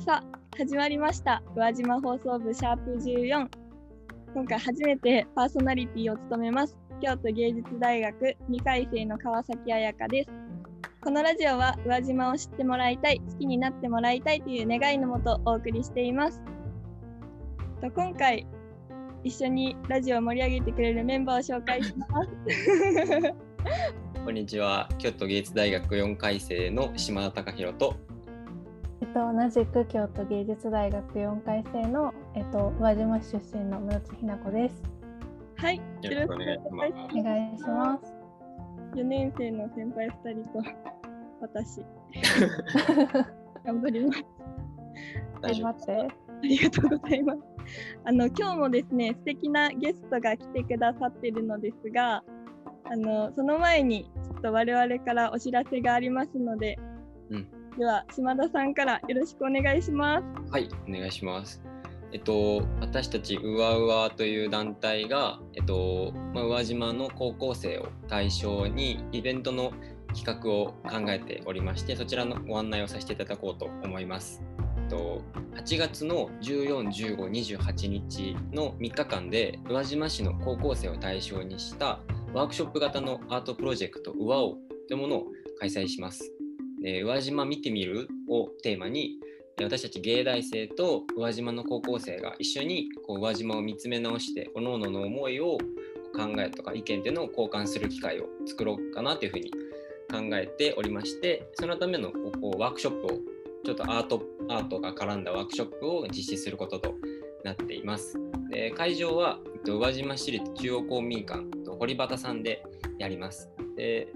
さあ始まりました。宇和島放送部シャープ14今回初めてパーソナリティを務めます。京都芸術大学2回生の川崎彩香です。このラジオは宇和島を知ってもらいたい好きになってもらいたいという願いのもとお送りしています。と今回一緒にラジオを盛り上げてくれるメンバーを紹介します。こんにちは。京都芸術大学4回生の島田貴弘とと、同じく京都芸術大学4回生の、えっと、宇和島市出身の室津ひな子です。はいよろしくお願いしますお願いします。4年生の先輩2人と私 頑張ります頑張って。ありがとうございます。あの今日もですね素敵なゲストが来てくださっているのですが、あのその前にちょっと我々からお知らせがありますので、うんでは島田さんからよろしくお願いします。はいお願いしますえっと私たちうわうわという団体がえっと、まあ、宇和島の高校生を対象にイベントの企画を考えておりましてそちらのご案内をさせていただこうと思いますえっと8月の141528日の3日間で宇和島市の高校生を対象にしたワークショップ型のアートプロジェクト「うわお」というものを開催します。で宇和島見てみる？をテーマに私たち芸大生と宇和島の高校生が一緒にこう宇和島を見つめ直して各々の思いを考えとか意見っていうのを交換する機会を作ろうかなというふうに考えておりましてそのためのこうワークショップをちょっとアートアートが絡んだワークショップを実施することとなっています。で会場は宇和島市立中央公民館と堀端さんでやります。で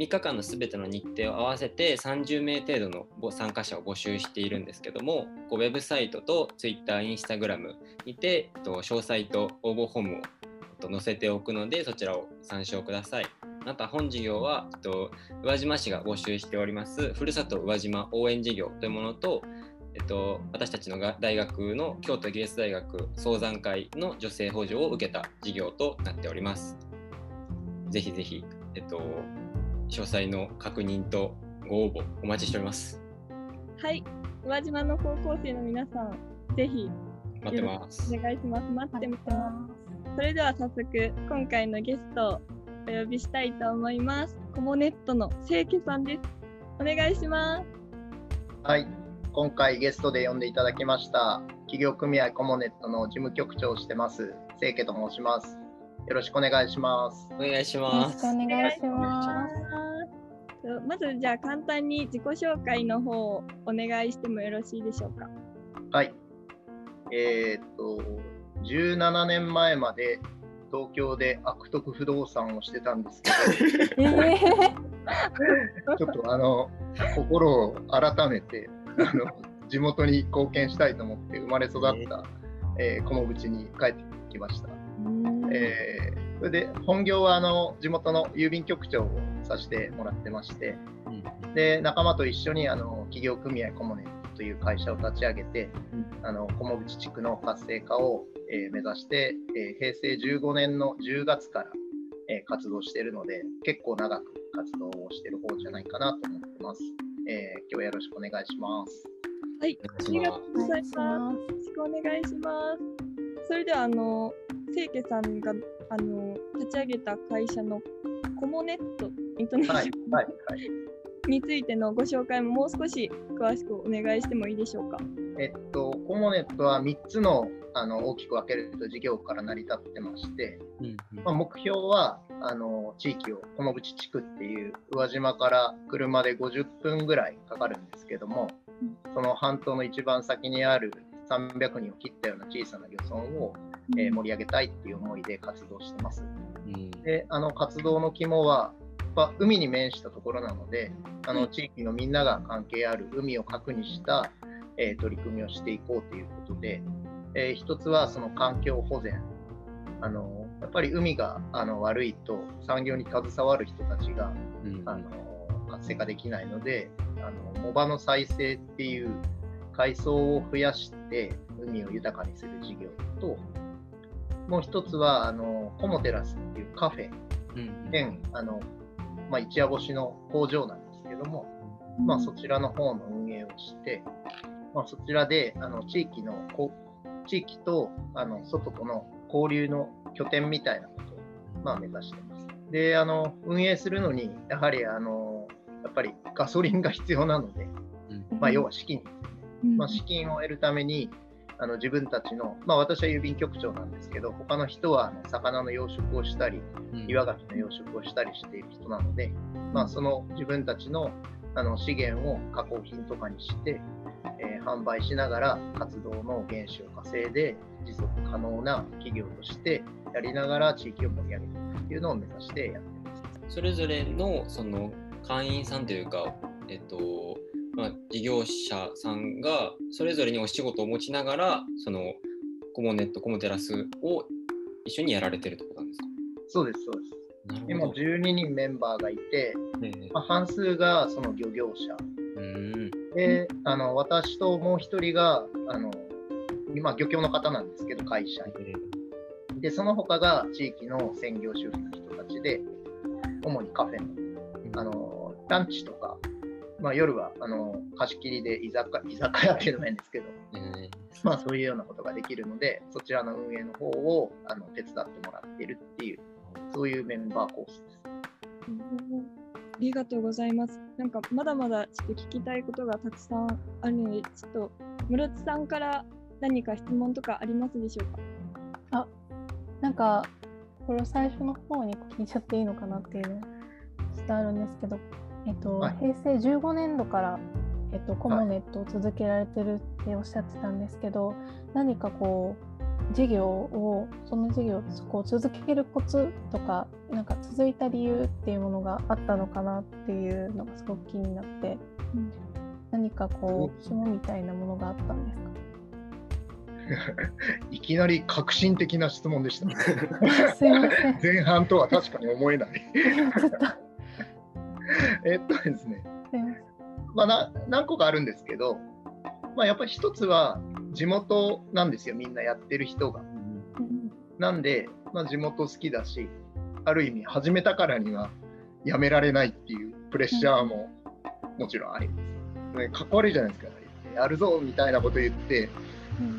3日間のすべての日程を合わせて30名程度のご参加者を募集しているんですけども、ウェブサイトと Twitter、Instagram にて、詳細と応募フォームを載せておくので、そちらを参照ください。また本事業は、宇和島市が募集しております、ふるさと宇和島応援事業というものと、えっと、私たちのが大学の京都芸術大学総山会の助成補助を受けた事業となっております。ぜひぜひ、えっと、詳細の確認とご応募お待ちしております。はい、宇和島の高校生の皆さん、ぜひ待ってます。お願いします。待ってます。まそれでは早速今回のゲストをお呼びしたいと思います。コモネットの清家さんです。お願いします。はい、今回ゲストで呼んでいただきました企業組合コモネットの事務局長をしてます清家と申します。よろしくお願いします。お願いしよろます。しくお願いします。とまずじゃあ簡単に自己紹介の方をお願いしてもよろしいでしょうか？はい。えーっと、17年前まで東京で悪徳不動産をしてたんですけえー、ど、ちょっとあの、心を改めて、あの地元に貢献したいと思って生まれ育った、えー、菰口に帰ってきました。えーそれで本業はあの地元の郵便局長をさせてもらってましてうんで仲間と一緒にあの企業組合コモネという会社を立ち上げて、あの菰口地区の活性化を、えー目指して、えー平成15年の10月から、えー活動しているので結構長く活動をしている方じゃないかなと思ってます。えー今日はよろしくお願いします。はい、ありがとうござい。ますよろしくお願いします。それではあの清家さんがあの立ち上げた会社のコモネットイントネーション、はい、はい、はい。についてのご紹介ももう少し詳しくお願いしてもいいでしょうか？えっと、コモネットは3つのあの大きく分けると事業から成り立ってまして、うんうんまあ、目標はあの地域を菰口地区っていう宇和島から車で50分ぐらいかかるんですけども、その半島の一番先にある300人を切ったような小さな漁村を、えー盛り上げたいっていう思いで活動してます。うん。であの活動の肝は、まあ、海に面したところなのであの地域のみんなが関係ある海を核にした、えー取り組みをしていこうということで、えー一つはその環境保全。あのやっぱり海があの悪いと産業に携わる人たちがうん。あの活性化できないのであの藻場の再生っていう海藻を増やして海を豊かにする事業ともう一つはあのコモテラスっていうカフェ。うん兼あの、まあ、一夜干しの工場なんですけども、まあ、そちらの方の運営をしてまあ、そちらであの地域のこ地域とあの外との交流の拠点みたいなことを、まあ、目指してます。であの運営するのにやはりあのやっぱりガソリンが必要なので、まあ、要は資金ですね、まあ、資金を得るためにあの自分たちの、まあ、私は郵便局長なんですけど他の人は魚の養殖をしたり岩牡蠣の養殖をしたりしている人なので、まあ、その自分たちのあの資源を加工品とかにして、えー、販売しながら活動の原資を稼いで持続可能な企業としてやりながら地域を盛り上げていくっていうのを目指してやってます。それぞれのその会員さんというか、えっとまあ、事業者さんがそれぞれにお仕事を持ちながらそのコモネットコモテラスを一緒にやられてるってことなんですか？そうですそうです。今12人メンバーがいて、まあ、半数がその漁業者。であの私ともう一人があの今漁協の方なんですけど会社員でその他が地域の専業主婦の人たちで主にカフェのあのランチとか、まあ、夜はあの貸し切りで居酒居酒屋っていうのも変ですけど、まあ、そういうようなことができるのでそちらの運営の方をあの手伝ってもらっているっていうそういうメンバーコースです。ありがとうございます。なんかまだまだちょっと聞きたいことがたくさんあるので、ちょっと室津さんから何か質問とかありますでしょうか？あなんかこれ最初の方に聞いちゃっていいのかなっていうのちょっとあるんですけど、えっと、はい、平成15年度から、えっと、コモネットを続けられてるっておっしゃってたんですけど、はい、何かこう事業をその事業をこう続けるコツとかなんか続いた理由っていうものがあったのかなっていうのがすごく気になって、うん、何かこう紐みたいなものがあったんですか？いきなり革新的な質問でした、すいません。前半とは確かに思えない。えっとですね。まあな何個かあるんですけど、まあやっぱり一つは地元なんですよ、みんなやってる人が。なんで、まあ、地元好きだし、ある意味、始めたからにはやめられないっていうプレッシャーももちろんあります。ね、かっこ悪いじゃないですか、やるぞみたいなこと言って、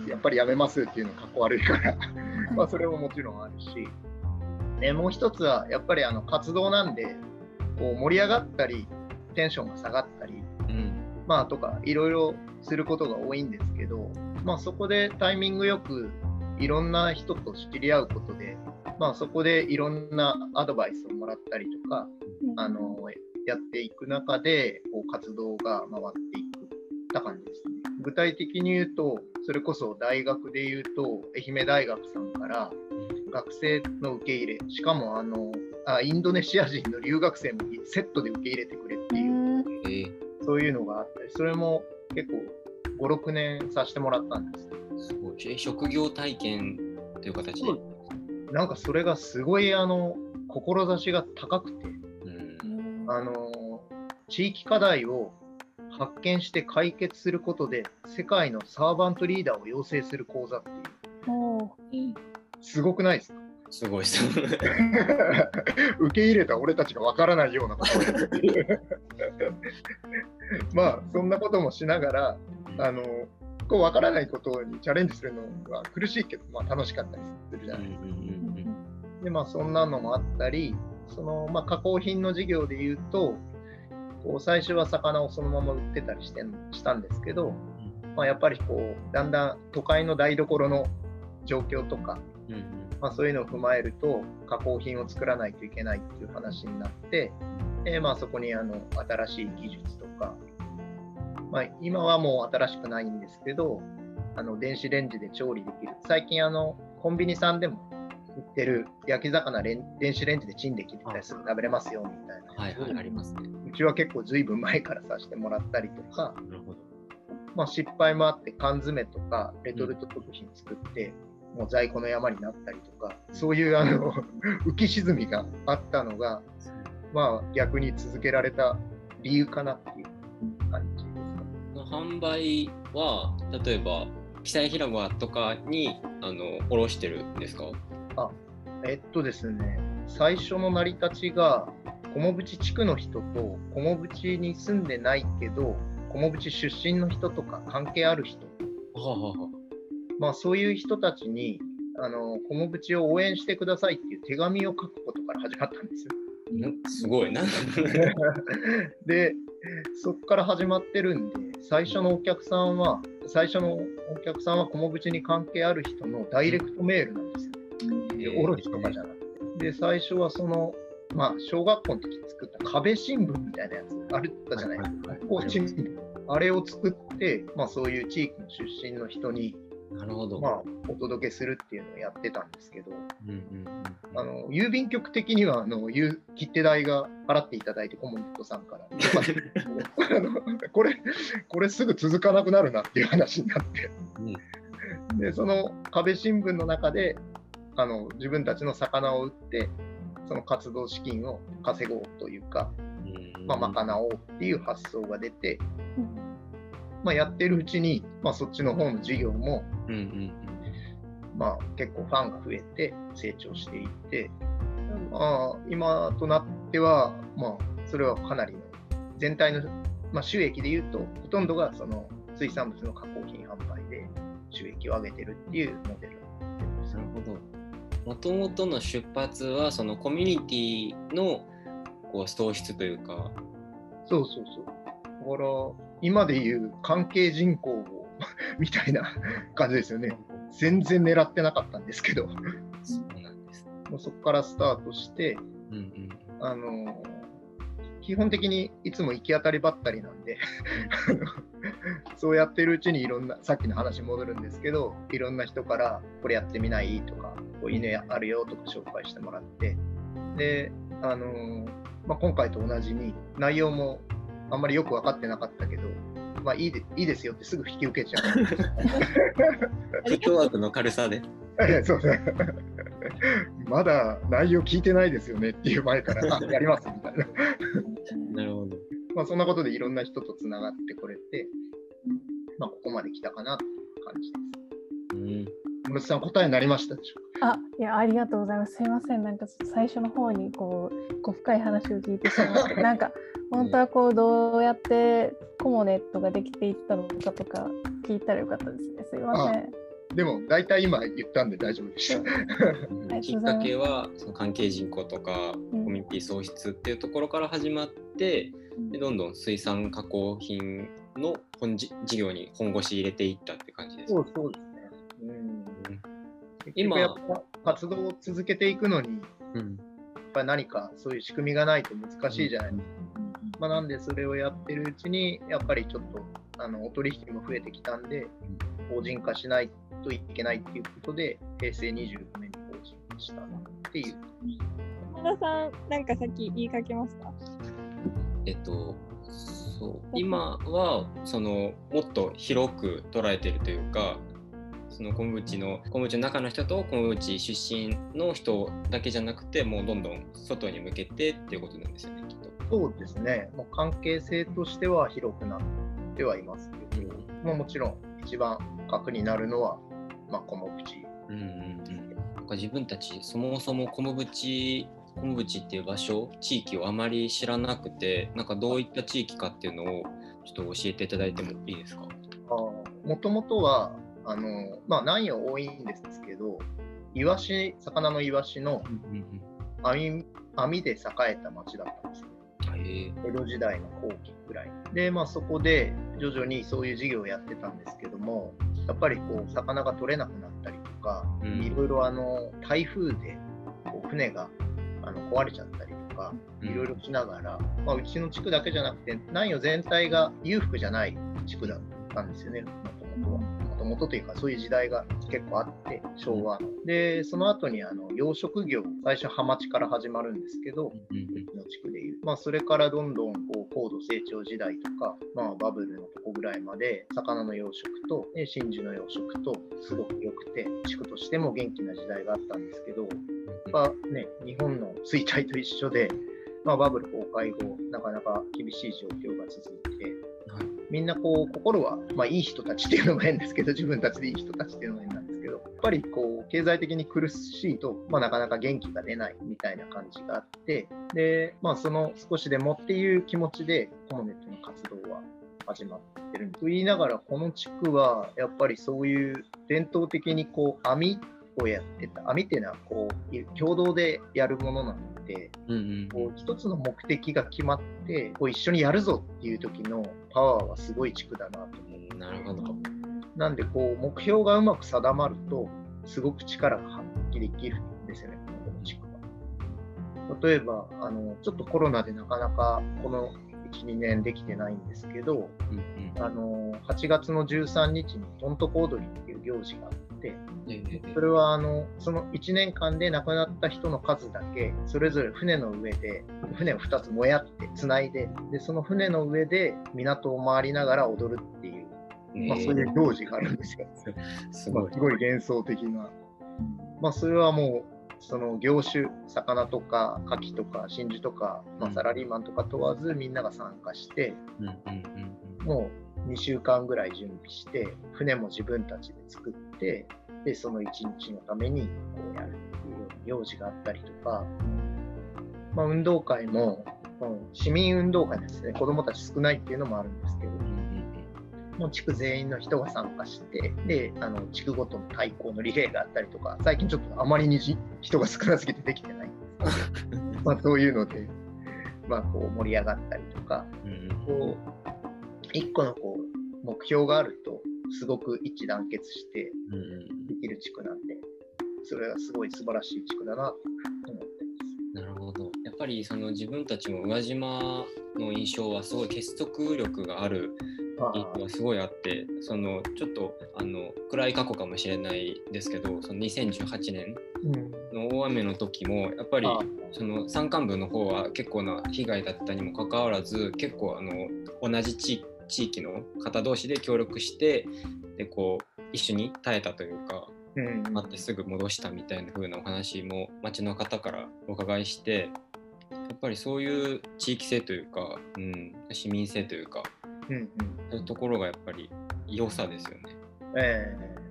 やっぱりやめますっていうのかっこ悪いから。まあそれももちろんあるし、ね、もう一つはやっぱりあの活動なんで、こう盛り上がったり、テンションが下がったり、うん、まあとかいろいろすることが多いんですけど、まあ、そこでタイミングよくいろんな人と知り合うことで、まあ、そこでいろんなアドバイスをもらったりとか、あのやっていく中でこう活動が回っていくた感じですね。具体的に言うと、それこそ大学で言うと、愛媛大学さんから学生の受け入れ、しかもあのあインドネシア人の留学生もセットで受け入れてくれっていう、そういうのがあったり、それも結構5、6年させてもらったんです。すごい。職業体験という形で？なんかそれがすごいあの志が高くて、うん、あの地域課題を発見して解決することで世界のサーバントリーダーを養成する講座っていう。すごくないですか？すごいです。受け入れた俺たちがわからないようなこと まあそんなこともしながらあのこう分からないことにチャレンジするのは苦しいけど、まあ、楽しかったりするじゃないですか。でまあそんなのもあったりその、まあ、加工品の事業でいうとこう最初は魚をそのまま売ってたりしてしたんですけど、まあ、やっぱりこうだんだん都会の台所の状況とか、まあ、そういうのを踏まえると加工品を作らないといけないっていう話になって、えー、まあそこにあの新しい技術とかまあ、今はもう新しくないんですけど、あの電子レンジで調理できる。最近あの、コンビニさんでも売ってる焼き魚電子レンジでチンできたりすぐ食べれますよみたいな。はいはい、ありますね。うちは結構ずいぶん前からさせてもらったりとか、なるほどまあ、失敗もあって缶詰とかレトルト食品作って、うん、もう在庫の山になったりとか、そういうあの 浮き沈みがあったのが、まあ逆に続けられた理由かなっていう感じ。販売は例えば記載広場とかにあの卸してるんですか？あえっとですね最初の成り立ちが菰淵地区の人と菰淵に住んでないけど菰淵出身の人とか関係ある人、はあはあはまあ、そういう人たちにあの菰淵を応援してくださいっていう手紙を書くことから始まったんですよ。んすごいな。でそこから始まってるんで最初のお客さんは最初のお客さんは菰淵に関係ある人のダイレクトメールなんですよ。で卸とかじゃなくて。で最初はそのまあ小学校の時作った壁新聞みたいなやつあったじゃないですか。あれを作って、まあ、そういう地域の出身の人に、なるほど。まあ、お届けするっていうのをやってたんですけど、うんうんうんあの郵便局的にはあの郵切手代が払っていただいて、コモントさんから。あ のこれ、これすぐ続かなくなるなっていう話になって、でその壁新聞の中であの自分たちの魚を売って、その活動資金を稼ごうというか、うんまあ、賄おうっていう発想が出て、うんまあ、やってるうちに、まあ、そっちの方の事業も、うんうんまあ、結構ファンが増えて成長していって、まあ、今となっては、まあ、それはかなりの全体の、まあ、収益でいうとほとんどがその水産物の加工品販売で収益を上げてるっていうモデルなるほど。もともとの出発はそのコミュニティのこう創出というか。そうそうそう。だから今でいう関係人口を みたいな感じですよね。全然狙ってなかったんですけど、もそうなんです。うそこからスタートして、うんうんあの基本的にいつも行き当たりばったりなんで そうやってるうちにいろんなさっきの話に戻るんですけどいろんな人からこれやってみない？とかこういうのあるよとか紹介してもらってであの、まあ、今回と同じに内容もあんまりよく分かってなかったけど、まあ、いいでいいですよってすぐ引き受けちゃう。フットワークの軽さで。そうね。まだ内容聞いてないですよねっていう前から、あやりますみたいな。なるほど。まあそんなことでいろんな人とつながってこれて、まあここまで来たかなっていう感じです。うん。村瀬さん、答えになりましたでしょあいやありがとうございます。すいません、なんか最初の方にこうこう深い話を聞いてしまって、なんか本当はこうどうやってコモネットができていったのかとか聞いたらよかったですね。すいません。でも大体今言ったんで大丈夫でした。はいきっかけはその関係人口とかうんコミュニティ創出っていうところから始まって、でどんどん水産加工品の本じ事業に本腰入れていったって感じですか？そうそうですね。うん今。やっぱ活動を続けていくのに、やうん。っぱり何かそういう仕組みがないと難しいじゃないですか。まあ、なんでそれをやってるうちに、やっぱりちょっとあのお取引も増えてきたんで、法人化しないといけないっていうことで、平成25年に法人化したっていう。山田さん、なんかさっき言いかけました？えっとそう。今はそのもっと広く捉えてるというかその小淵の小淵の中の人と小淵出身の人だけじゃなくてもうどんどん外に向けてっていうことなんですよねきっと。そうですね、もう関係性としては広くなってはいますけど、まあ、もちろん一番核になるのは、まあ、この口うんうんうん、なんか自分たちそもそも小淵小淵っていう場所地域をあまり知らなくてなんかどういった地域かっていうのをちょっと教えていただいてもいいですか？もともとは、あのまあ、南予多いんですけど、イワシ、魚のイワシのうんうん網網で栄えた町だったんですよ。江戸時代の後期ぐらい。で、まあ、そこで徐々にそういう事業をやってたんですけども、やっぱりこう魚が取れなくなったりとか、うんいろいろあの台風でこう船があの壊れちゃったりとか、うんいろいろしながら、まあ、うちの地区だけじゃなくて、南予全体が裕福じゃない地区だったんですよね、もともとは。もともとというか、そういう時代が結構あって、昭和の。で、その後にあの養殖業、最初、ハマチから始まるんですけど、うんうんの地区でいう、まあ、それからどんどんこう高度成長時代とか、まあ、バブルのとこぐらいまで魚の養殖とえ真珠の養殖とすごく良くて地区としても元気な時代があったんですけど、やっぱね、日本の衰退と一緒で、まあ、バブル崩壊後なかなか厳しい状況が続いてはいみんなこう心は、まあ、いい人たちっていうのも変ですけど自分たちでいい人たちっていうのも変なんですけどやっぱりこう経済的に苦しいと、まあ、なかなか元気が出ないみたいな感じがあってで、まあ、その少しでもっていう気持ちでコモネットの活動は始まってると言いながら、この地区はやっぱりそういう伝統的にこう網をやってた、網っていうのはこう共同でやるものなので、うんうんこう一つの目的が決まってこう一緒にやるぞっていう時のパワーはすごい地区だなと思う。うんなるほど。なんでこう目標がうまく定まるとすごく力が発揮できるんですよね、この地区は。例えばあの、ちょっとコロナでなかなかこの1、2年できてないんですけど、うんうんあの8月の13日にトントコ踊りっていう行事があって、ええそれはあのその1年間で亡くなった人の数だけそれぞれ船の上で船を2つもやってつないででその船の上で港を回りながら踊るっていう、まあ、そういう行事があるんですよ。すごいまあす。ごい幻想的な。まあ、それはもうその業種魚とか牡蠣とか真珠とか、まあ、サラリーマンとか問わずみんなが参加してもう2週間ぐらい準備して船も自分たちで作ってでその1日のためにこうやるっていう行事があったりとか、まあ、運動会も、うん市民運動会ですね。子どもたち少ないっていうのもあるんですけど。もう地区全員の人が参加してであの地区ごとの対抗のリレーがあったりとか最近ちょっとあまりにじ人が少なすぎてできてないんですけど。まあそういうので、まあ、こう盛り上がったりとかこう一個のこう目標があるとすごく一致団結してできる地区なんでそれはすごい素晴らしい地区だなと思ってなるほど。やっぱりその自分たちも宇和島の印象はすごい結束力があるます。印象がすごいあって、そのちょっとあの暗い過去かもしれないですけど、その2018年うんの大雨の時もやっぱりあその山間部の方は結構な被害だったにもかかわらず、結構あの同じ地地域の方同士で協力してでこう一緒に耐えたというか。うんあってすぐ戻したみたいな風なお話も町の方からお伺いしてやっぱりそういう地域性というか、うん、市民性というかうんうんそういうところがやっぱり良さですよね。ええ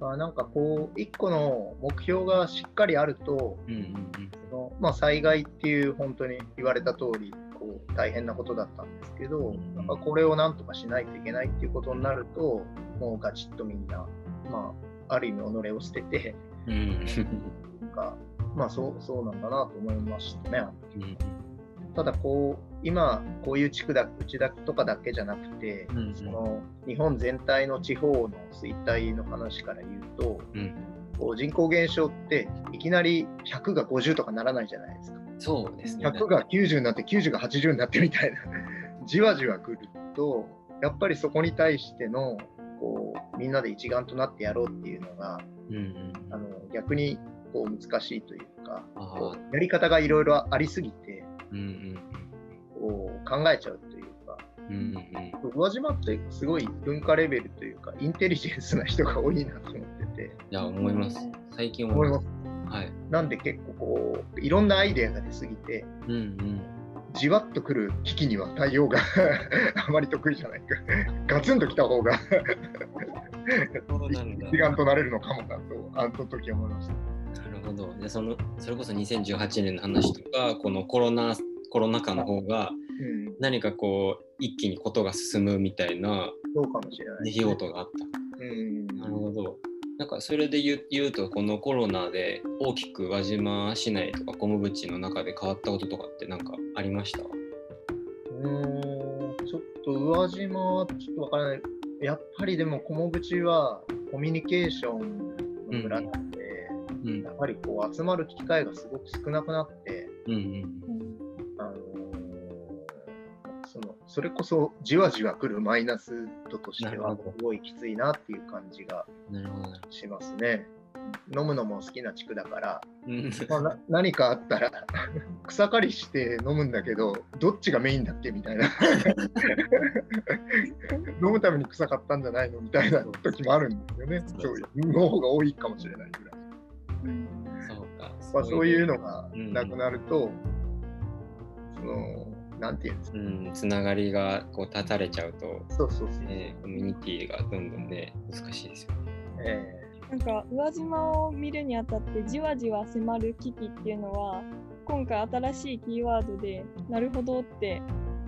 まあ、なんかこう一個の目標がしっかりあるとうんうんうんそのまあ、災害っていう本当に言われた通り大変なことだったんですけど、なんかこれをなんとかしないといけないっていうことになるともうガチッとみんな、まあ、ある意味己を捨ててうん。うんなんか、まあ、そうそうなんだなと思いましたね。うん。ただこう今こういう地区だうちだとかだけじゃなくて、うんうん。その日本全体の地方の衰退の話から言うとうん。こう人口減少っていきなり100が50とかならないじゃないですか。そうですね。100が90になって90が80になってみたいな じわじわくるとやっぱりそこに対してのこうみんなで一丸となってやろうっていうのがうんうんあの逆にこう難しいというかやり方がいろいろありすぎてうんうんこう考えちゃうというかうんうんうん宇和島ってすごい文化レベルというかインテリジェンスな人が多いなと思ってていや思います。最近思います。はい。なんで結構こういろんなアイデアが出すぎてうんうん。じわっとくる危機には対応が あまり得意じゃないか。ガツンときた方がそうなんだ一丸となれるのかもなと、あの時思いました。なるほど。でそのそれこそ2018年の話とかこのコロナコロナ禍の方がうん、何かこう一気にことが進むみたいなそうかもしれない。出来事があった。うん、なるほど。なんかそれで言う言うとこのコロナで大きく輪島市内とか小ム淵の中で変わったこととかって何かありました？うーんちょっと宇和島はちょっとわからない。やっぱりでも、菰淵はコミュニケーションの村なので、うん。やっぱりこう集まる機会がすごく少なくなって、うんうんあのーそのそれこそじわじわ来るマイナス度としてはすごいきついなっていう感じがしますね。飲むのも好きな地区だから、まあ、な何かあったら 草刈りして飲むんだけどどっちがメインだっけみたいな。飲むために草買ったんじゃないのみたいな時もあるんですよね。そういうの方が多いかもしれないぐらい、そうか。まあ、そういうのがうん。なくなると、そのなんていうんですかうん、つながりがこう断たれちゃうと、そうそうそう、ね、コミュニティがどんどんね難しいですよね。えなんか宇和島を見るにあたってじわじわ迫る危機っていうのは今回新しいキーワードでなるほどって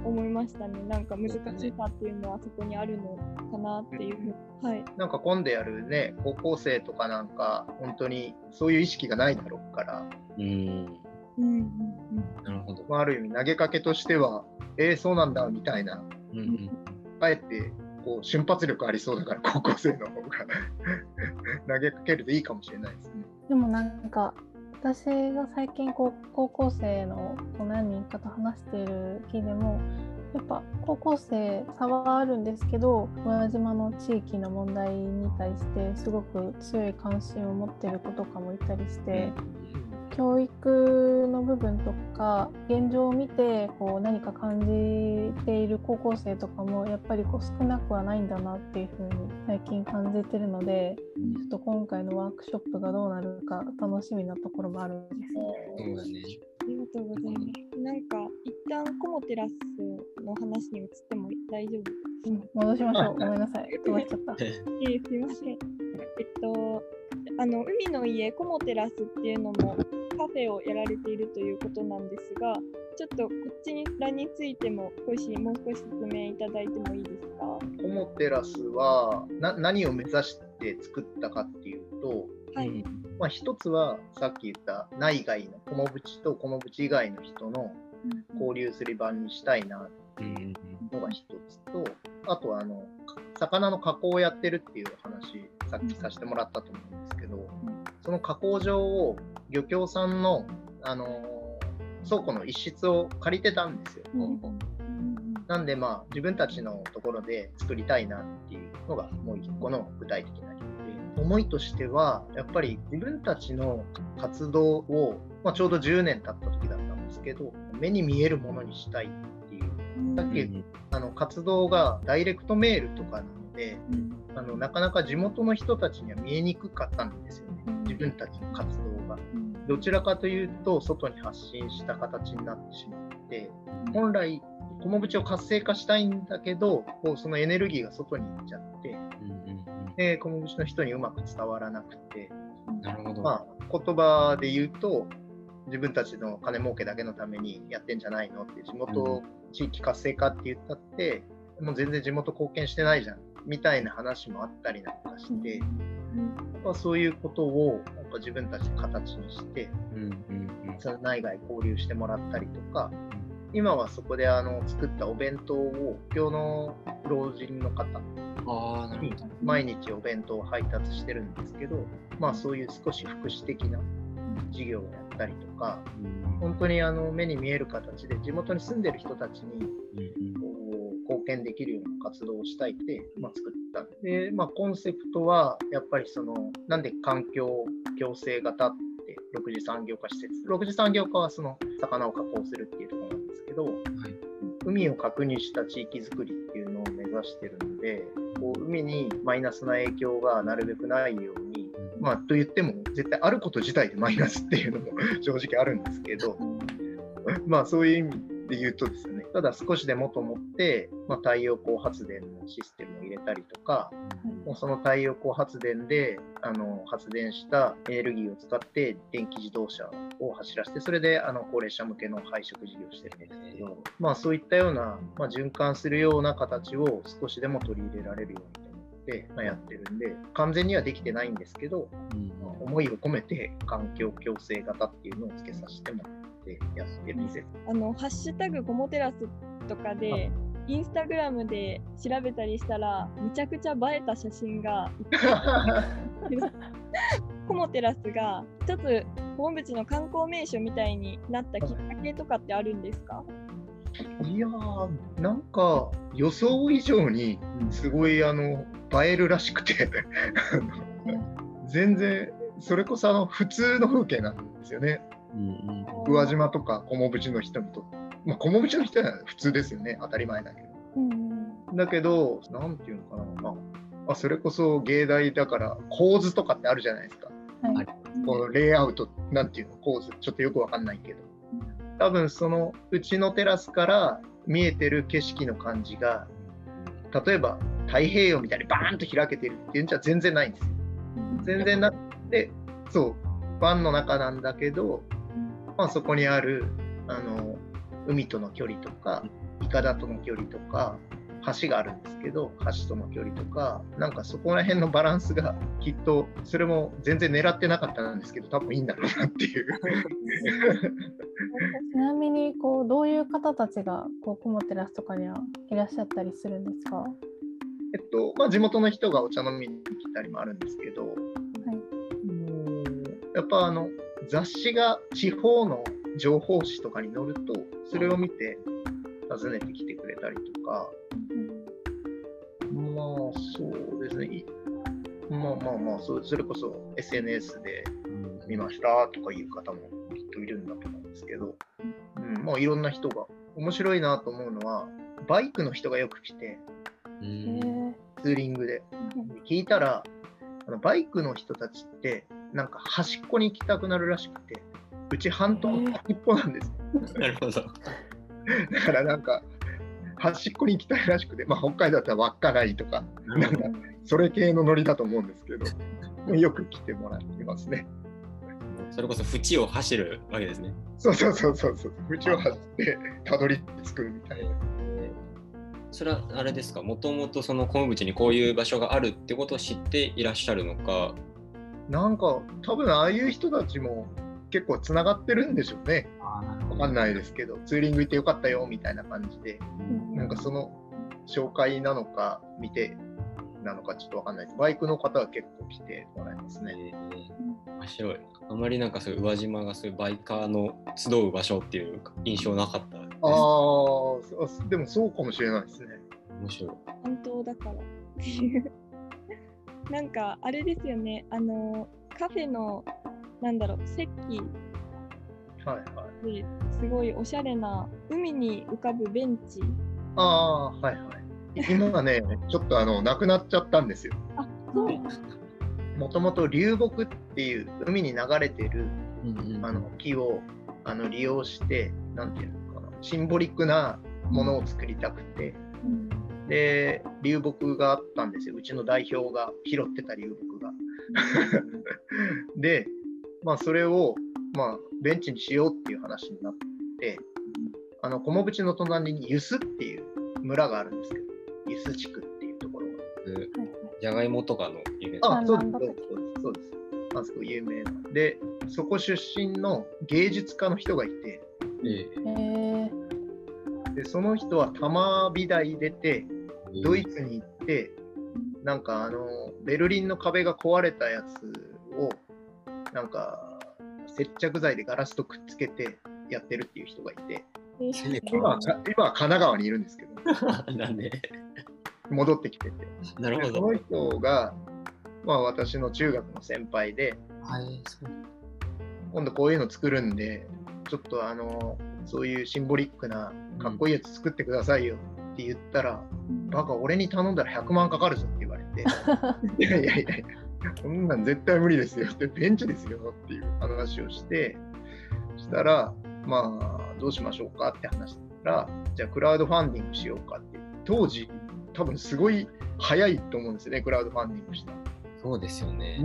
思いましたね。なんか難しさっていうのはそこにあるのかなっていうふうに。はい。なんか今度やるね、高校生とかなんか、本当にそういう意識がないだろうから。うん。うんうん、なるほど。ある意味、投げかけとしては、えー、そうなんだみたいな。うんうん、あえてこう瞬発力ありそうだから 高校生の方が 投げかけるといいかもしれないですね。でもなんか私が最近こう高校生の何人かと話している日でもやっぱ高校生差はあるんですけど小屋島の地域の問題に対してすごく強い関心を持ってる子とかもいたりして、教育の部分とか現状を見てこう何か感じている高校生とかもやっぱりこう少なくはないんだなっていうふうに最近感じてるので、ちょっと今回のワークショップがどうなるか楽しみなところもあるんです、そうだねありがとうございます。なんか一旦コモテラスの話に移っても大丈夫うん、戻しましょう。ごめんなさい。飛ばしちゃった。えー、すいません。えっと、あの海の家コモテラスっていうのもカフェをやられているということなんですが、ちょっとこっちらについても少しもう少し説明いただいてもいいですか？コモテラスはな何を目指して作ったかっていうと、はい、まあ、一つはさっき言った内外のコモブチとコモブチ以外の人の交流する場にしたいなっていうのが一つと、あとはあの魚の加工をやってるっていう話さっきさせてもらったと思うんですけど、その加工場を漁協さんの、あの倉庫の一室を借りてたんですよ。なんでまあ自分たちのところで作りたいなっていうのがもう一個の具体的な理由で。思いとしてはやっぱり自分たちの活動を、まあ、ちょうど10年経った時だったんですけど目に見えるものにしたいさっきあの活動がダイレクトメールとかなので、あのなかなか地元の人たちには見えにくかったんですよね。自分たちの活動が。どちらかというと外に発信した形になってしまって本来菰淵を活性化したいんだけどこうそのエネルギーが外に行っちゃって、で菰淵の人にうまく伝わらなくてなるほど、まあ、言葉で言うと自分たちの金儲けだけのためにやってんじゃないのって地元地域活性化って言ったって、もう全然地元貢献してないじゃんみたいな話もあったりなんかして、うん、そういうことをやっぱ自分たちの形にして、うんうんうん、その内外交流してもらったりとか、今はそこであの作ったお弁当を今日の老人の方に毎日お弁当を配達してるんですけど、まあ、そういう少し福祉的な事業をやったりとか、本当にあの目に見える形で地元に住んでる人たちに貢献できるような活動をしたいって、まあ、作った。で、まあ、コンセプトはやっぱりそのなんで環境共生型って6次産業化施設。6次産業化はその魚を加工するっていうところなんですけど、はい、海を核にした地域づくりっていうのを目指してるのでこう海にマイナスな影響がなるべくないように、まあ、と言っても絶対あること自体でマイナスっていうのも 正直あるんですけど、まあそういう意味で言うとですね、ただ少しでもと思って、まあ、太陽光発電のシステムを入れたりとか、もうその太陽光発電であの発電したエネルギーを使って電気自動車を走らせて、それであの高齢者向けの配食事業をしてるんですけど、まあ、そういったような、まあ、循環するような形を少しでも取り入れられるようにまやってるんで、完全にはできてないんですけど、まあ、思いを込めて環境共生型っていうのをつけさせてもらってってやってる店あのハッシュタグゴモテラスとかでインスタグラムで調べたりしたらめちゃくちゃ映えた写真がコ モテラスが一つ本淵の観光名所みたいになったきっかけとかってあるんですか？いやーなんか予想以上にすごいあの映えるらしくて。全然それこそあの普通の風景なんですよね。うんうん、宇和島とか菰淵の人にとって、まあ、菰淵の人は普通ですよね。当たり前だけど、うん、だけどなんていうのかな、まあ、それこそ芸大だから構図とかってあるじゃないですか、はい、このレイアウトなんていうの？構図。ちょっとよくわかんないけど。多分そのうちのテラスから見えてる景色の感じが例えば太平洋みたいにバーンと開けてるっていうんじゃ全然ないんですよ。全然なくてそう。湾の中なんだけどまあ、そこにあるあの海との距離とかいかだとの距離とか橋があるんですけど橋との距離とかなんかそこら辺のバランスがきっとそれも全然狙ってなかったんですけど多分いいんだろうなっていう。ちなみにこうどういう方たちがこうコモテラスとかにはいらっしゃったりするんですか？えっとまあ、地元の人がお茶飲みに来たりもあるんですけど、はい、やっぱあの雑誌が地方の情報誌とかに載るとそれを見て訪ねてきてくれたりとか、まあそうですね。まあまあまあそそれこそ SNS で見ましたとかいう方もきっといるんだと思うんですけど、うんまあ、いろんな人が面白いなと思うのはバイクの人がよく来てツーリングで。聞いたらあのバイクの人たちってなんか端っこに行きたくなるらしくてうち半島の端っこなんです、なるほど。だからなんか端っこに行きたいらしくて、まあ、北海道だったら稚内とかなんかそれ系のノリだと思うんですけどよく来てもらってますね。それこそ縁を走るわけですね。そうそうそうそうそう、縁を走ってたどり着くみたいな。それはあれですか、もともとその昆布地にこういう場所があるってことを知っていらっしゃるのか？なんか、多分ああいう人たちも結構つながってるんでしょうね。わかんないですけど、ツーリング行ってよかったよみたいな感じで、なんかその紹介なのか、見てなのかちょっとわかんないです。バイクの方は結構来てもらいますね。えー、面白い。あまりなんかそういう宇和島がそういうバイカーの集う場所っていう印象なかったです。ああ、でもそうかもしれないですね。面白い。本当だからっていう。なんかあれですよね、あのカフェのなんだろう席はいはい、すごいおしゃれな海に浮かぶベンチ。ああはいはい。今ね ちょっとあのなくなっちゃったんですよ。あそうもともと流木っていう海に流れてる、うんうん、あの木をあの利用してなんていうのシンボリックなものを作りたくて、うん、で流木があったんですよ。うちの代表が拾ってた流木が。でまあそれをまあベンチにしようっていう話になって、あの菰淵の隣にユスっていう村があるんですけど、ユス地区っていうところが。じゃがいもとかの有名なあ、そうです、そうです、そうです。あそこ有名な。で、そこ出身の芸術家の人がいて、えー、でその人は玉美大出て、ドイツに行って、なんかあのベルリンの壁が壊れたやつをなんか接着剤でガラスとくっつけてやってるっていう人がいて、今は今は神奈川にいるんですけど、なんで？戻ってきてて、なるほど。その人が、まあ、私の中学の先輩で、はい、今度こういうの作るんで、ちょっとあのそういうシンボリックなかっこいいやつ作ってくださいよって言ったら、うん、バカ、俺に頼んだら100万かかるぞって言われて、いやいやいや、そんなん絶対無理ですよって、ベンチですよっていう話をして、したら、まあ、どうしましょうかって話したら、じゃあクラウドファンディングしようかって。当時、多分すごい早いと思うんですよね、クラウドファンディングした。そうですよね。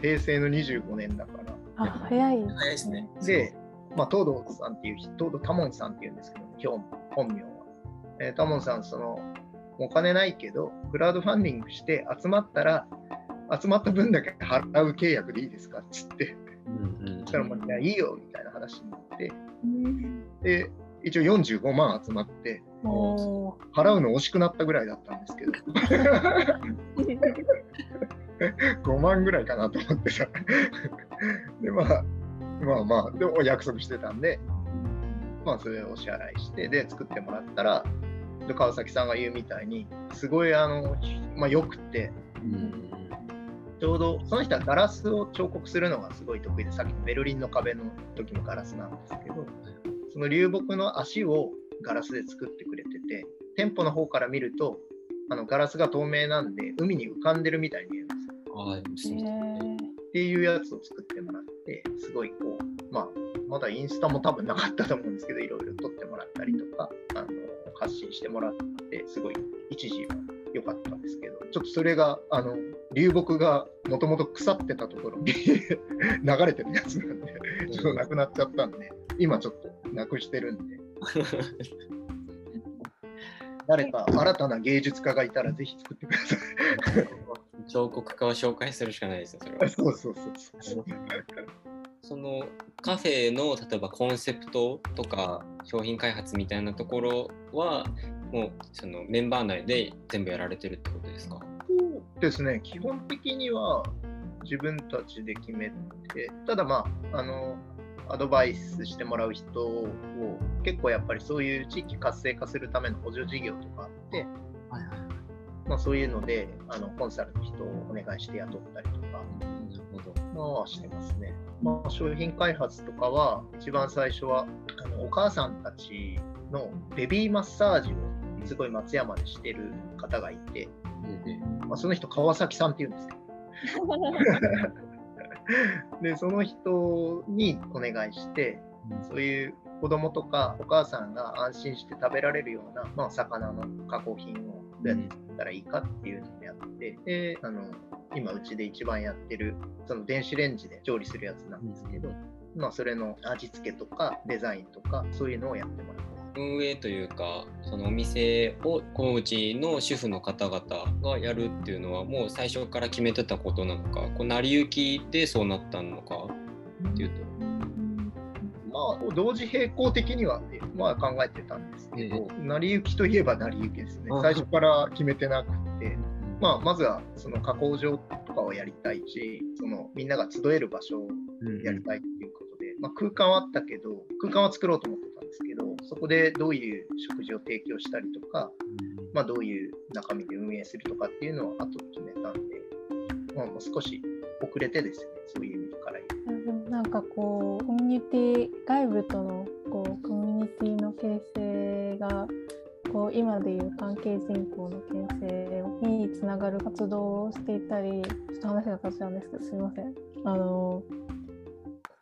平成の25年だから。あ、早い。早いですね。で、まあ、東堂さんっていう人、東堂多門さんっていうんですけど、今日本名は。えー、多門さん、その、お金ないけど、クラウドファンディングして集まったら、集まった分だけ払う契約でいいですかっつって、うんうん、そしたらもう、いや、いいよみたいな話になって、うん、で、一応45万集まって、払うの惜しくなったぐらいだったんですけど、5万ぐらいかなと思ってさ、で、まあ、まあまあ、でも約束してたんで、まあ、それをお支払いして、で、作ってもらったら、川崎さんが言うみたいに、すごい、あの、まあ、よくて、うん。ちょうどその人はガラスを彫刻するのがすごい得意でさっきのベルリンの壁の時もガラスなんですけどその流木の足をガラスで作ってくれてて店舗の方から見るとあのガラスが透明なんで海に浮かんでるみたいに見えるんですよ。っていうやつを作すごいこうまあまだインスタも多分なかったと思うんですけどいろいろ撮ってもらったりとかあの発信してもらってすごい一時は良かったんですけどちょっとそれがあの流木がもともと腐ってたところに 流れてるやつなんで、ちょっとなくなっちゃったんで、今ちょっとなくしてるんで。誰か新たな芸術家がいたらぜひ作ってください。彫刻家を紹介するしかないですよ、それは。そうそうそうそのカフェの例えばコンセプトとか商品開発みたいなところはもうそのメンバー内で全部やられてるってことですか？そうですね、基本的には自分たちで決めて、ただまあ、あの、アドバイスしてもらう人を結構やっぱりそういう地域活性化するための補助事業とかあって。まあ、そういうのであのコンサルの人をお願いして雇ったりとか、なるほど。まあ、はしてますね。まあ、商品開発とかは一番最初はあのお母さんたちのベビーマッサージをすごい松山でしてる方がいて、まあ、その人川崎さんっていうんですけど でその人にお願いしてそういう子供とかお母さんが安心して食べられるような、まあ、魚の加工品をどうやって作ったらいいかっていうのをやって、であの今うちで一番やってるその電子レンジで調理するやつなんですけど、まあ、それの味付けとかデザインとかそういうのをやってもらって運営というかそのお店をこのうちの主婦の方々がやるっていうのはもう最初から決めてたことなのかこう成り行きでそうなったのかっていうと。まあ、同時並行的には、まあ、考えてたんですけど、成り行きといえば成り行きですねあ。最初から決めてなくて、まあ、まずはその加工場とかをやりたいし、そのみんなが集える場所をやりたいっていうことで、まあ、空間はあったけど、空間は作ろうと思ってたんですけど、そこでどういう食事を提供したりとか、まあ、どういう中身で運営するとかっていうのを後で決めたんで、まあ、もう少し遅れてですね、そういう。なんかこうコミュニティ外部とのこうコミュニティの形成がこう今でいう関係人口の形成につながる活動をしていたりちょっと話が変わっちゃうんですけどすみません。あの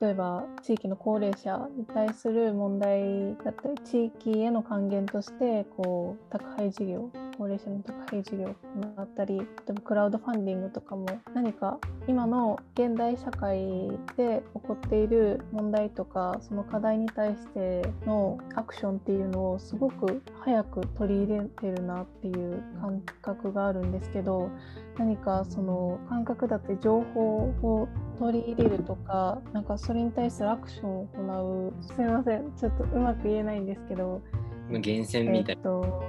例えば地域の高齢者に対する問題だったり地域への還元としてこう宅配事業高齢者の宅配事業を行ったり例えばクラウドファンディングとかも何か今の現代社会で起こっている問題とかその課題に対してのアクションっていうのをすごく早く取り入れてるなっていう感覚があるんですけど何かその感覚だって情報を取り入れるとかなんかそれに対するアクションを行う。すみません。ちょっとうまく言えないんですけど。まあ厳選えみたいっと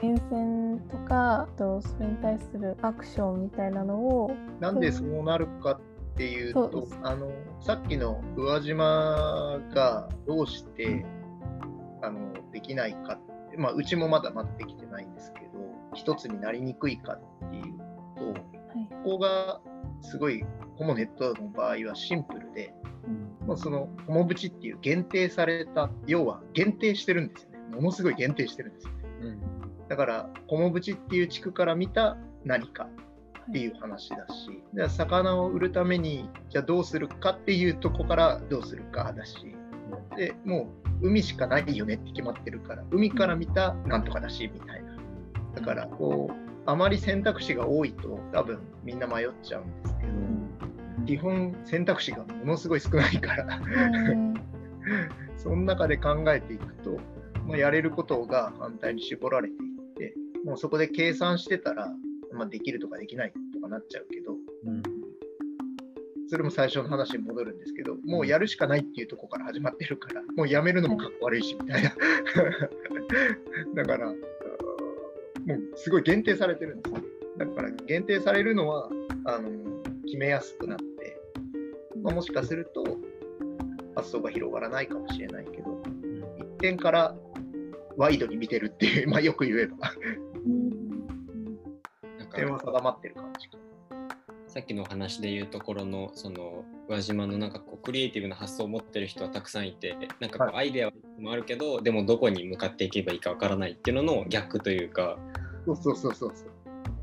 厳選とかあとそれに対するアクションみたいなのをなんでそうなるかっていうと、あのさっきの宇和島がどうしてあのできないかって、まあ、うちもまだまだできてないんですけど、一つになりにくいかっていうと、はいここがすごいホモネットの場合はシンプルで、まあ、そのホモブチっていう限定された、要は限定してるんですよね。ものすごい限定してるんですよね。な。だから、ホモブチっていう地区から見た何かっていう話だし、で魚を売るためにじゃあどうするかっていうとこからどうするかだし、でもう海しかないよねって決まってるから、海から見たなんとかだしみたいな。だからこう、あまり選択肢が多いと多分みんな迷っちゃうんですけど、基本選択肢がものすごい少ないから、うん その中で考えていくと、まあ、やれることが反対に絞られていって、もうそこで計算してたら、まあ、できるとかできないとかなっちゃうけど、それも最初の話に戻るんですけど、もうやるしかないっていうところから始まってるから、もうやめるのもかっこ悪いしみたいな。だから、もうすごい限定されてるんですね。だから限定されるのはあの決めやすくなって、まあ、もしかすると発想が広がらないかもしれないけど、一点からワイドに見てるっていう、まあ、よく言えば、点はか定まってる感じか。さっきのお話でいうところのその宇和島のなんかこうクリエイティブな発想を持ってる人はたくさんいてなんかこうアイデアもあるけど、でもどこに向かっていけばいいかわからないっていうのの逆というかそうそうそうそう。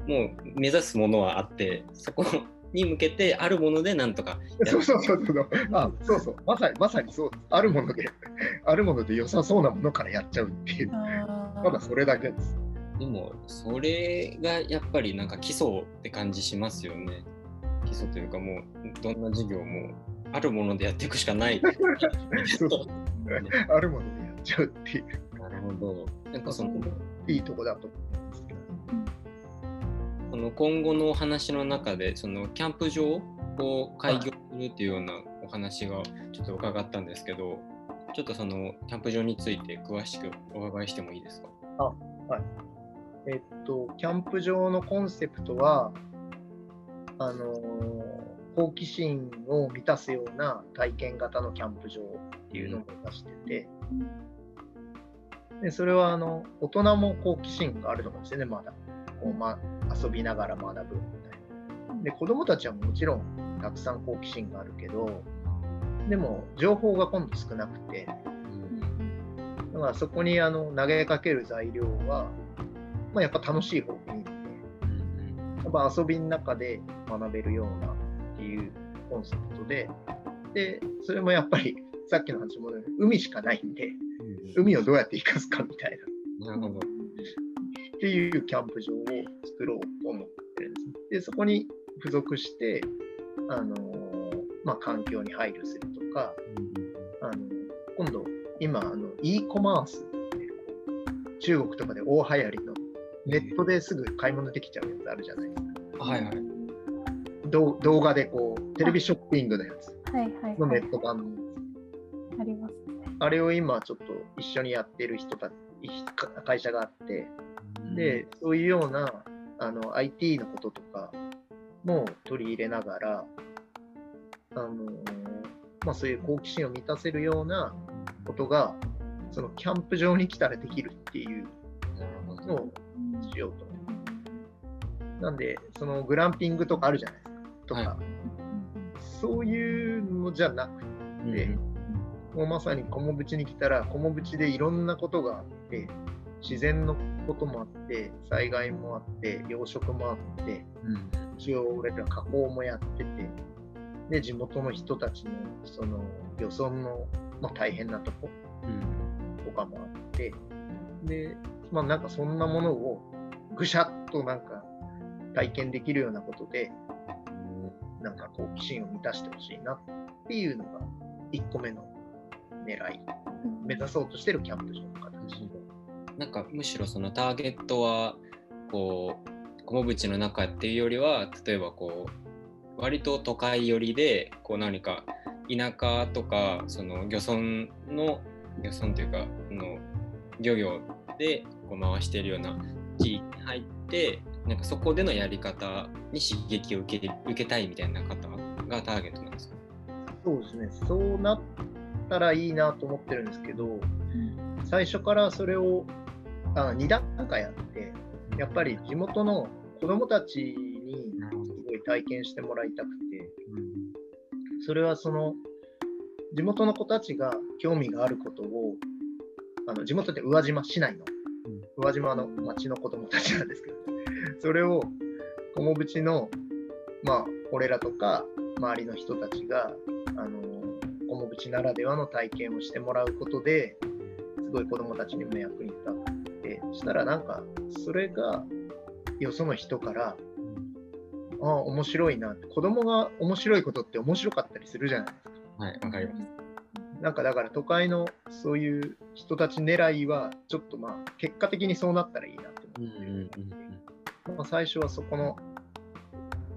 もう目指すものはあってそこに向けてあるものでなんとかそうそうそうそう。あ、そうそう。まさに、まさにそう。あるもので、あるもので良さそうなものからやっちゃうっていう。あーただそれだけです。でもそれがやっぱりなんか基礎って感じしますよね。基礎というかもうどんな授業もあるものでやっていくしかない。あるものでやっちゃうっていう。なるほど。なんかそのいいとこだと思うんですけど。この今後のお話の中でそのキャンプ場を開業するっていうようなお話がちょっと伺ったんですけど、ちょっとそのキャンプ場について詳しくお伺いしてもいいですか？えっと、キャンプ場のコンセプトは、あのー好奇心を満たすような体験型のキャンプ場っていうのを目指してて、でそれはあの大人も好奇心があると思うんですよね、まだ。こうま、遊びながら学ぶみたいな。で、子供たちはもちろんたくさん好奇心があるけど、でも情報が今度少なくて、だからそこにあの投げかける材料は、まあ、やっぱ楽しい方がいいので、やっぱ遊びの中で学べるようなっていうコンセプトで、で、それもやっぱり さっきの話も海しかないんで、海をどうやって生かすかみたいななるほど。っていうキャンプ場を作ろうと思ってるんですね。で、そこに付属して、あのーまあ、環境に配慮するとか、あの今度、今、あの e コマースって中国とかで大流行りのネットですぐ買い物できちゃうやつあるじゃないですか。はいはい。動動画でこう、テレビショッピングのやつはいはいのネはいット版のやありますね。つ。あれを今ちょっと一緒にやってる人たち、か会社があって、で、そういうようなあの IT のこととかも取り入れながら、あのまあ、そういう好奇心を満たせるようなことが、そのキャンプ場に来たらできるっていうなんで、そのグランピングとかあるじゃないですか。とか、はそういうのじゃなくて、もうまさに菰淵に来たら、菰淵でいろんなことがあって、自然のこともあって、災害もあって、養殖もあって、一応俺ら加工もやってて、で、地元の人たちのその漁村の、まあ、大変なとことかもあって、で、まあなんかそんなものをぐしゃっとなんか体験できるようなことで、なんか好奇心を満たしてほしいなっていうのが1個目の狙い。目指そうとしてるキャンプ場の形。なんかむしろそのターゲットはこう菰淵の中っていうよりは例えばこう割と都会寄りでこう何か田舎とかその漁村の漁村というかあの漁業でこう回しているような地域に入ってなんかそこでのやり方に刺激を受け受けたいみたいな方がターゲットなんですか？そうですね。そうなったらいいなと思ってるんですけど、最初からそれをあ2段階やって、やっぱり地元の子どもたちにすごい体験してもらいたくて、それはその地元の子たちが興味があることを、あの地元って宇和島市内の、宇和島の町の子どもたちなんですけど、それを菰淵の、まあ、俺らとか周りの人たちが、あの菰淵ならではの体験をしてもらうことで、すごい子どもたちにも役に立って、そしたらなんか、それがよその人から、ああ、面白いな。子供が面白いことって面白かったりするじゃないですか。はいわかりますなんかだから都会のそういう人たち狙いは、ちょっとまあ、結果的にそうなったらいいなとうん思ってる。うんうんまあ、最初はそこの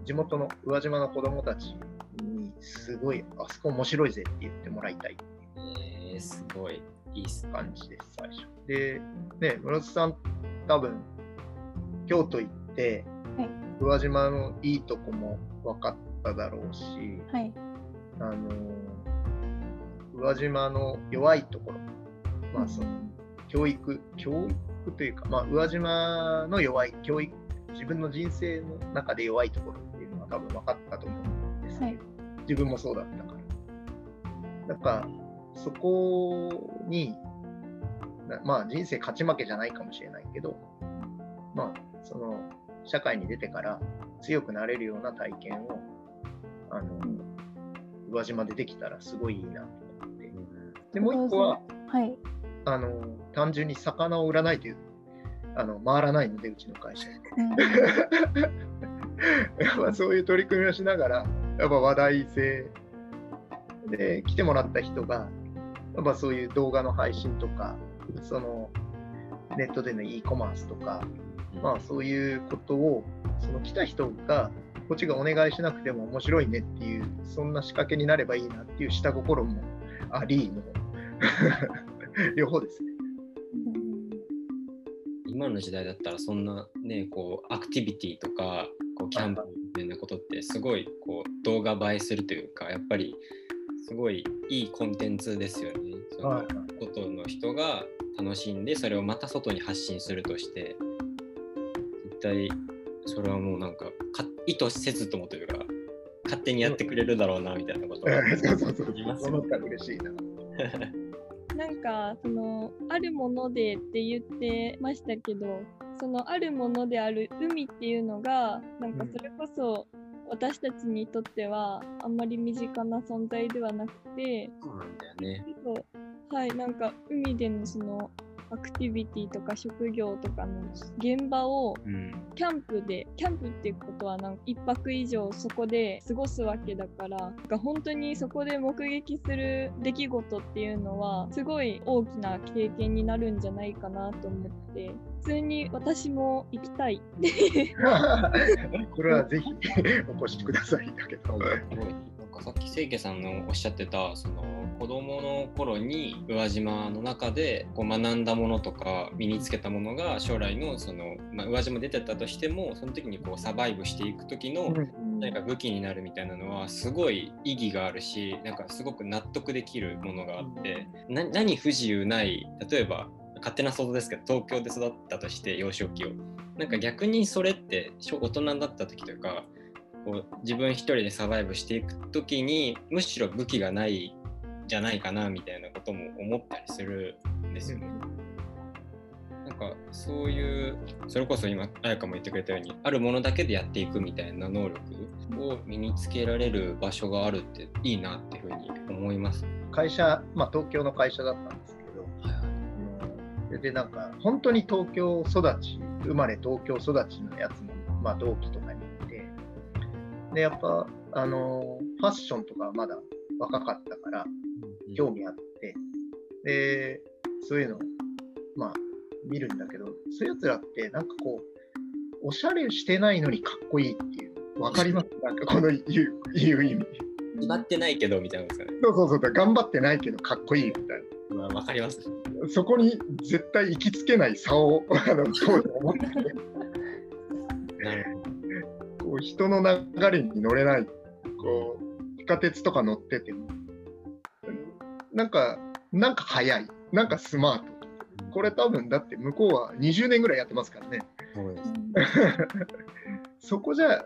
地元の宇和島の子供たちに、すごい、あそこ面白いぜって言ってもらいたいえー、すごい。いい感じです、最初。で、ね、室津さん、多分京都行って、はい。宇和島のいいとこも分かっただろうし、はい。あの宇和島の弱いところ、まあその教育、教育というか、まあ、宇和島の弱い、教育、自分の人生の中で弱いところっていうのは多分分かったと思うんですはい自分もそうだったから。なんか、そこに、なまあ人生勝ち負けじゃないかもしれないけど、まあ、その、社会に出てから強くなれるような体験を、あの、宇和島でできたらすごいいいなと思って。で、もう一個は、はい。あの、単純に魚を売らないという、あの、回らないので、うちの会社。うん やっぱそういう取り組みをしながら、やっぱ話題性で来てもらった人が、やっぱそういう動画の配信とか、そのネットでの e コマースとか、まあ、そういうことをその来た人がこっちがお願いしなくても面白いねっていうそんな仕掛けになればいいなっていう下心もありの 両方ですね。今の時代だったらそんなねこうアクティビティとかこうキャンプみたいなことってすごいこう動画映えするというかやっぱりすごいいいコンテンツですよね。そのことの人が楽しんでそれをまた外に発信するとして絶対それはもうなんかか意図せずともというか勝手にやってくれるだろうなみたいなことを 思ったら嬉しいな。なんかそのあるものでって言ってましたけどそのあるものである海っていうのがなんかそれこそ私たちにとってはあんまり身近な存在ではなくてそうなんだよね。はいなんか海でのそのアクティビティとか職業とかの現場をキャンプで、うん、キャンプっていうことはなんか1泊以上そこで過ごすわけだからなんか本当にそこで目撃する出来事っていうのはすごい大きな経験になるんじゃないかなと思って普通に私も行きたい。これはぜひ お越しくださいだけど。かさっき清家さんのおっしゃってたその子供の頃に宇和島の中でこう学んだものとか身につけたものが将来のその、まあ、宇和島出てたとしてもその時にこうサバイブしていく時の何か武器になるみたいなのはすごい意義があるしなんかすごく納得できるものがあって何不自由ない例えば勝手な想像ですけど東京で育ったとして幼少期を。なんか逆にそれって大人だった時というかこう自分一人でサバイブしていく時にむしろ武器がないじゃないかなみたいなことも思ったりするんですよね。なんかそういうそれこそ今彩香も言ってくれたようにあるものだけでやっていくみたいな能力を身につけられる場所があるっていいなっていうふうに思います。会社、まあ、東京の会社だったんですけど、はいはい、でなんか本当に東京育ち生まれ東京育ちのやつも、まあ、同期とかにで、やっぱ、あのファッションとかまだ若かったから、興味あって、で、そういうのを、まあ、見るんだけど、そういうやつらって、なんかこう、おしゃれしてないのにかっこいいっていう、わかります？なんかこの言う言う意味。決まってないけどみたいなですかね。そうそうそう、頑張ってないけどかっこいいみたいな。まあ、わかります。そこに絶対行きつけない差を、あの、当時思って。なるほど。こう人の流れに乗れないこう地下鉄とか乗っててもなんかなんか速い。なんかスマート。これ多分だって向こうは20年ぐらいやってますからね。そこじゃ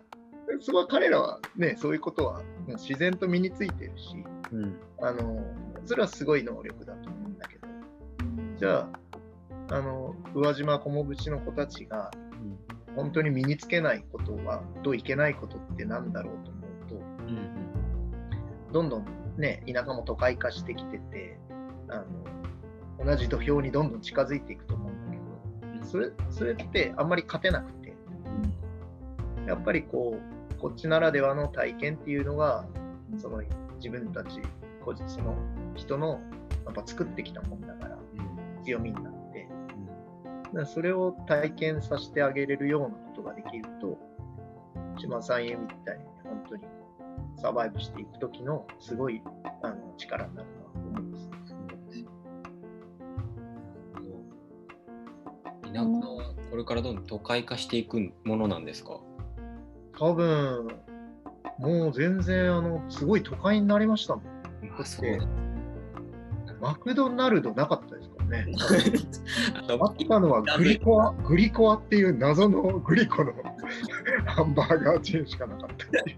そこは彼らはねそういうことは自然と身についてるし、うん、あのそれはすごい能力だと思うんだけど。じゃああの宇和島菰淵の子たちが本当に身につけないことはといけないことってなんだろうと思うと、うん、どんどんね田舎も都会化してきててあの同じ土俵にどんどん近づいていくと思うんだけどそれそれってあんまり勝てなくてやっぱりこうこっちならではの体験っていうのがその自分たち個人その人のやっぱ作ってきたもんだから強みになる。それを体験させてあげれるようなことができると、島さんへみたいに本当にサバイブしていくときのすごいあの力になるなと思います。田舎はこれからどんどん都会化していくものなんですか？多分もう全然あのすごい都会になりましたもん。あそうマクドナルドなかったですね。あったのはグリコア、グリコアっていう謎のグリコの ハンバーガーチェーンしかなかった。え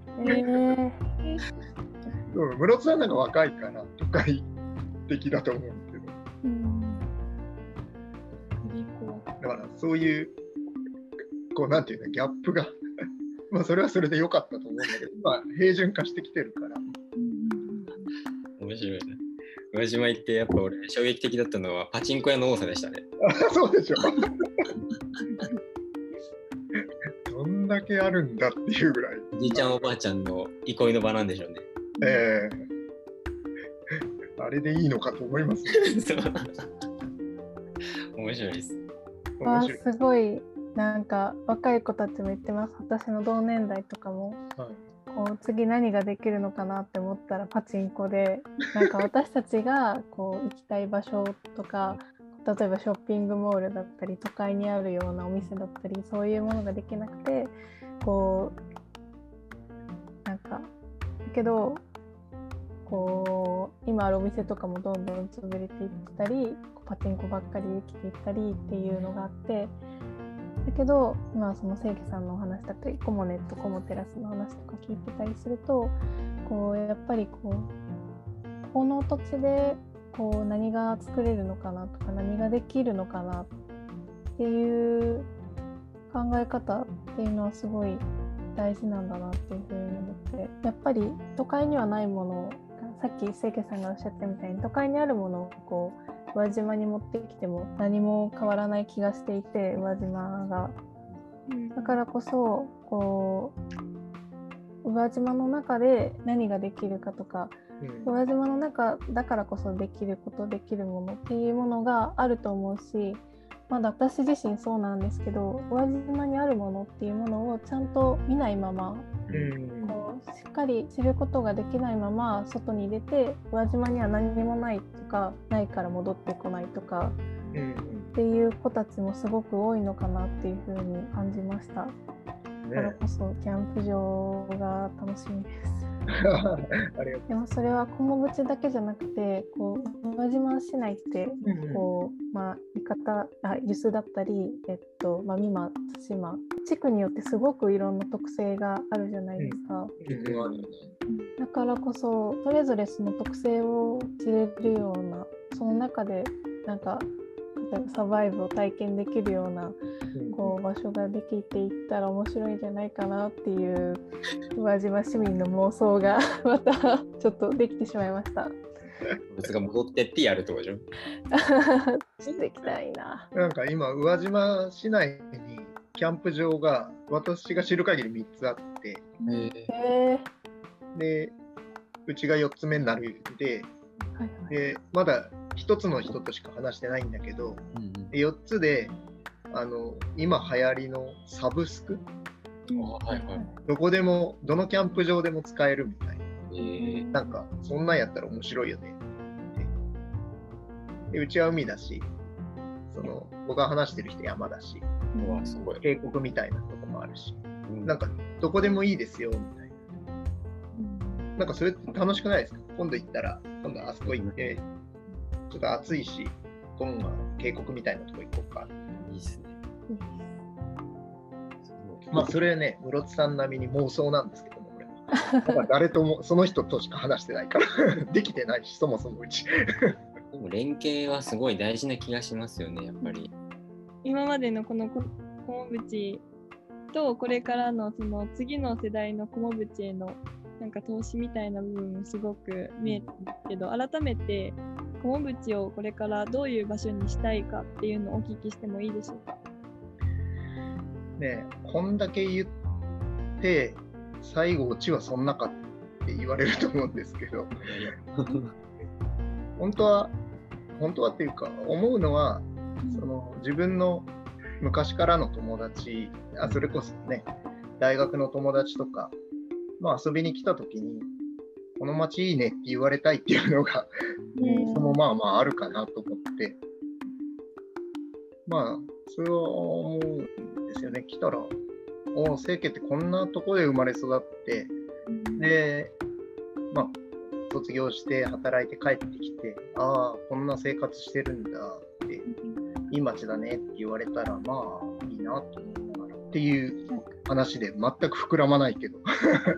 ー、室津さんなんか若いから都会的だと思うんですけど。うん、だからそういう、こうなんていうの、ギャップが まあそれはそれで良かったと思うんだけど、今平準化してきてるから。面白いね。宇和島行ってやっぱ俺衝撃的だったのはパチンコ屋の多さでしたね。そうでしょ。どんだけあるんだっていうぐらい。じいちゃんおばあちゃんの憩いの場なんでしょうね。ええー、あれでいいのかと思います、ね、面白いです。わ面白い。すごいなんか若い子たちも言ってます私の同年代とかもはいこう次何ができるのかなって思ったらパチンコでなんか私たちがこう行きたい場所とか例えばショッピングモールだったり都会にあるようなお店だったりそういうものができなくてこうなんかだけどこう今あるお店とかもどんどん潰れていったりパチンコばっかりできていったりっていうのがあってだけど今はその清家さんのお話だったりコモネットコモテラスの話とか聞いてたりするとこうやっぱりこうこの土地でこう何が作れるのかなとか何ができるのかなっていう考え方っていうのはすごい大事なんだなっていうふうに思ってやっぱり都会にはないものをさっき清家さんがおっしゃったみたいに都会にあるものをこう宇和島に持ってきても何も変わらない気がしていて宇和島がだからこそこう宇和島の中で何ができるかとか宇和島の中だからこそできることできるものっていうものがあると思うしまだ私自身そうなんですけど宇和島にあるものっていうものをちゃんと見ないままうん。こうしっかり知ることができないまま外に出て宇和島には何にもないとかないから戻ってこないとかうん。っていう子たちもすごく多いのかなっていうふうに感じました。だからねこそキャンプ場が楽しみです。でもそれは菰口だけじゃなくてこう宇和島市内ってう。こう、まあ、三方あ遊子だったり、えっとまあ、美馬対馬地区によってすごくいろんな特性があるじゃないですか、うんだからこそそれぞれその特性を知れるようなその中でなんかサバイブを体験できるようなこう場所ができていったら面白いんじゃないかなっていう宇和島市民の妄想が またちょっとできてしまいました。物が戻ってってやるってことでしてい きたいな。なんか今、宇和島市内にキャンプ場が私が知る限り3つあって、で、うちが4つ目になるんで、はいはい。でまだ1つの人としか話してないんだけど、で4つであの今流行りのサブスク、はいはい。どこでも、どのキャンプ場でも使えるみたいな。えー、なんか、そんなんやったら面白いよねって。でうちは海だし、その僕が話してる人山だし、うわ、すごい。渓谷みたいなとこもあるし、うんなんかどこでもいいですよみたいな。なんかそれって楽しくないですか？今度行ったら、今度あそこ行って、ちょっと暑いし、今度は渓谷みたいなとこ行こうか。いいっすね。まあそれね、室津さん並みに妄想なんですけども、俺は。だから誰とも、その人としか話してないから、できてないし、そもそもうち。でも連携はすごい大事な気がしますよね、やっぱり。今までのこのこ菰淵とこれからのその次の世代の菰淵へのなんか投資みたいな部分もすごく見えたんですけど改めて菰淵をこれからどういう場所にしたいかっていうのをお聞きしてもいいでしょうか？ねえこんだけ言って、最後、オチはそんなかって言われると思うんですけど、本当は、本当はっていうか、思うのは、その自分の昔からの友達あ、それこそね、大学の友達とか、まあ、遊びに来たときに、この街いいねって言われたいっていうのが、うん。そのまあまああるかなと思って、まあ、それは思うんですよね。来たら、おお、清家ってこんなとこで生まれ育って、で、まあ、卒業して働いて帰ってきて、ああ、こんな生活してるんだって、いい街だねって言われたら、まあ、いいなと思う。なっていう話で、全く膨らまないけど。わか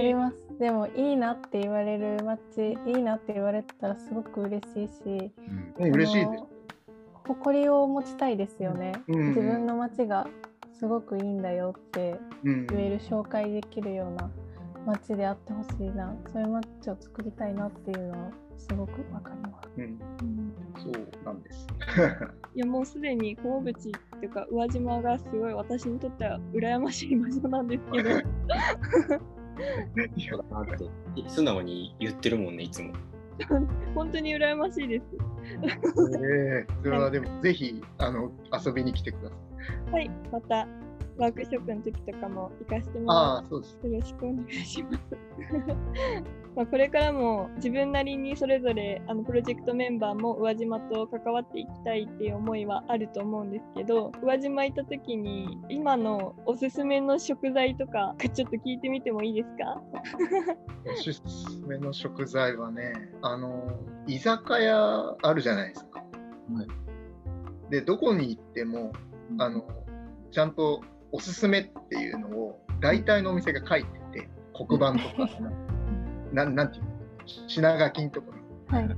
ります。でもいいなって言われる街、いいなって言われたらすごく嬉しいし、うん嬉しいです。誇りを持ちたいですよね。うん自分の街がすごくいいんだよってうん言える紹介できるような街であってほしいな、そういう街を作りたいなっていうのはすごくわかります。うん、うんそうなんです。いやもうすでに菰淵っていうか宇和島がすごい私にとっては羨ましい場所なんですけど いやだって素直に言ってるもんね、いつも。本当に羨ましいです。えー、それはでもぜひあの遊びに来てください。はい、またワークショップの時とかも行かせてもらう。よろしくお願いします。まあこれからも自分なりにそれぞれあのプロジェクトメンバーも宇和島と関わっていきたいっていう思いはあると思うんですけど宇和島行った時に今のおすすめの食材とかちょっと聞いてみてもいいですか？おすすめの食材はねあの居酒屋あるじゃないですか。はい、でどこに行ってもあのちゃんとおすすめっていうのを大体のお店が書いてて黒板とかななんていうの品書きのところ、はい、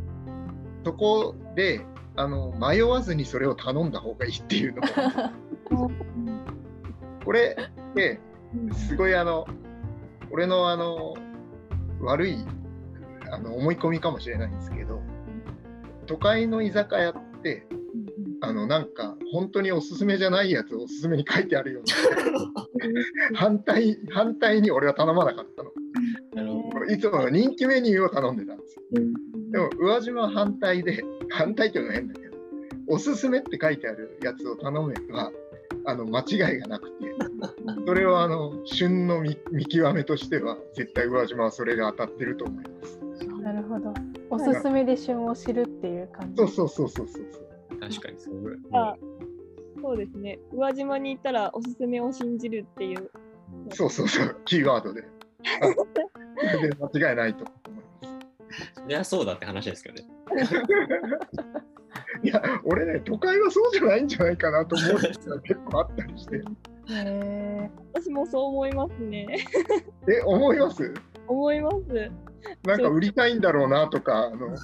そこであの迷わずにそれを頼んだ方がいいっていうの これですごいあの俺のあの悪いあの思い込みかもしれないんですけど都会の居酒屋ってあのなんか本当におすすめじゃないやつをおすすめに書いてあるような 反対反対に俺は頼まなかったの。いつもの人気メニューを頼んでたんですよ。でも宇和島は反対で反対っていうのは変だけどおすすめって書いてあるやつを頼めばあの間違いがなくてそれはあの旬の見極めとしては絶対宇和島はそれが当たってると思います。なるほど。おすすめで旬を知るっていう感じ。そうそうそうそうそう。確かにそう。あそうですね。宇和島に行ったらおすすめを信じるっていう。そうそうそう、キーワードで。で間違いないと思います。そりゃそうだって話ですけどね。いや、俺ね、都会はそうじゃないんじゃないかなと思う人が結構あったりして。へ私もそう思いますね。え、思います？思います。なんか売りたいんだろうなとか、あの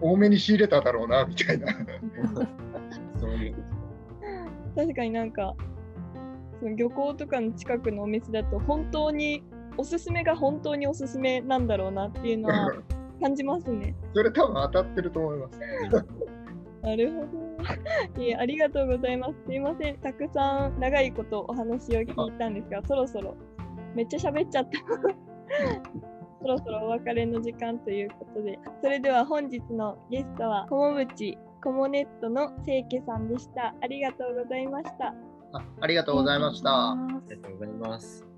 多めに仕入れただろうなみたいな。そういう確かになんかその漁港とかの近くのお店だと本当におすすめが本当におすすめなんだろうなっていうのは感じますね。それ多分当たってると思います。なるほど。いえ、ありがとうございます。すいません。たくさん長いことお話を聞いたんですが、そろそろめっちゃ喋っちゃった。そろそろお別れの時間ということで、それでは本日のゲストは、コモブチコモネットの清家さんでした。ありがとうございました。あありがとうございました。ありがとうございます。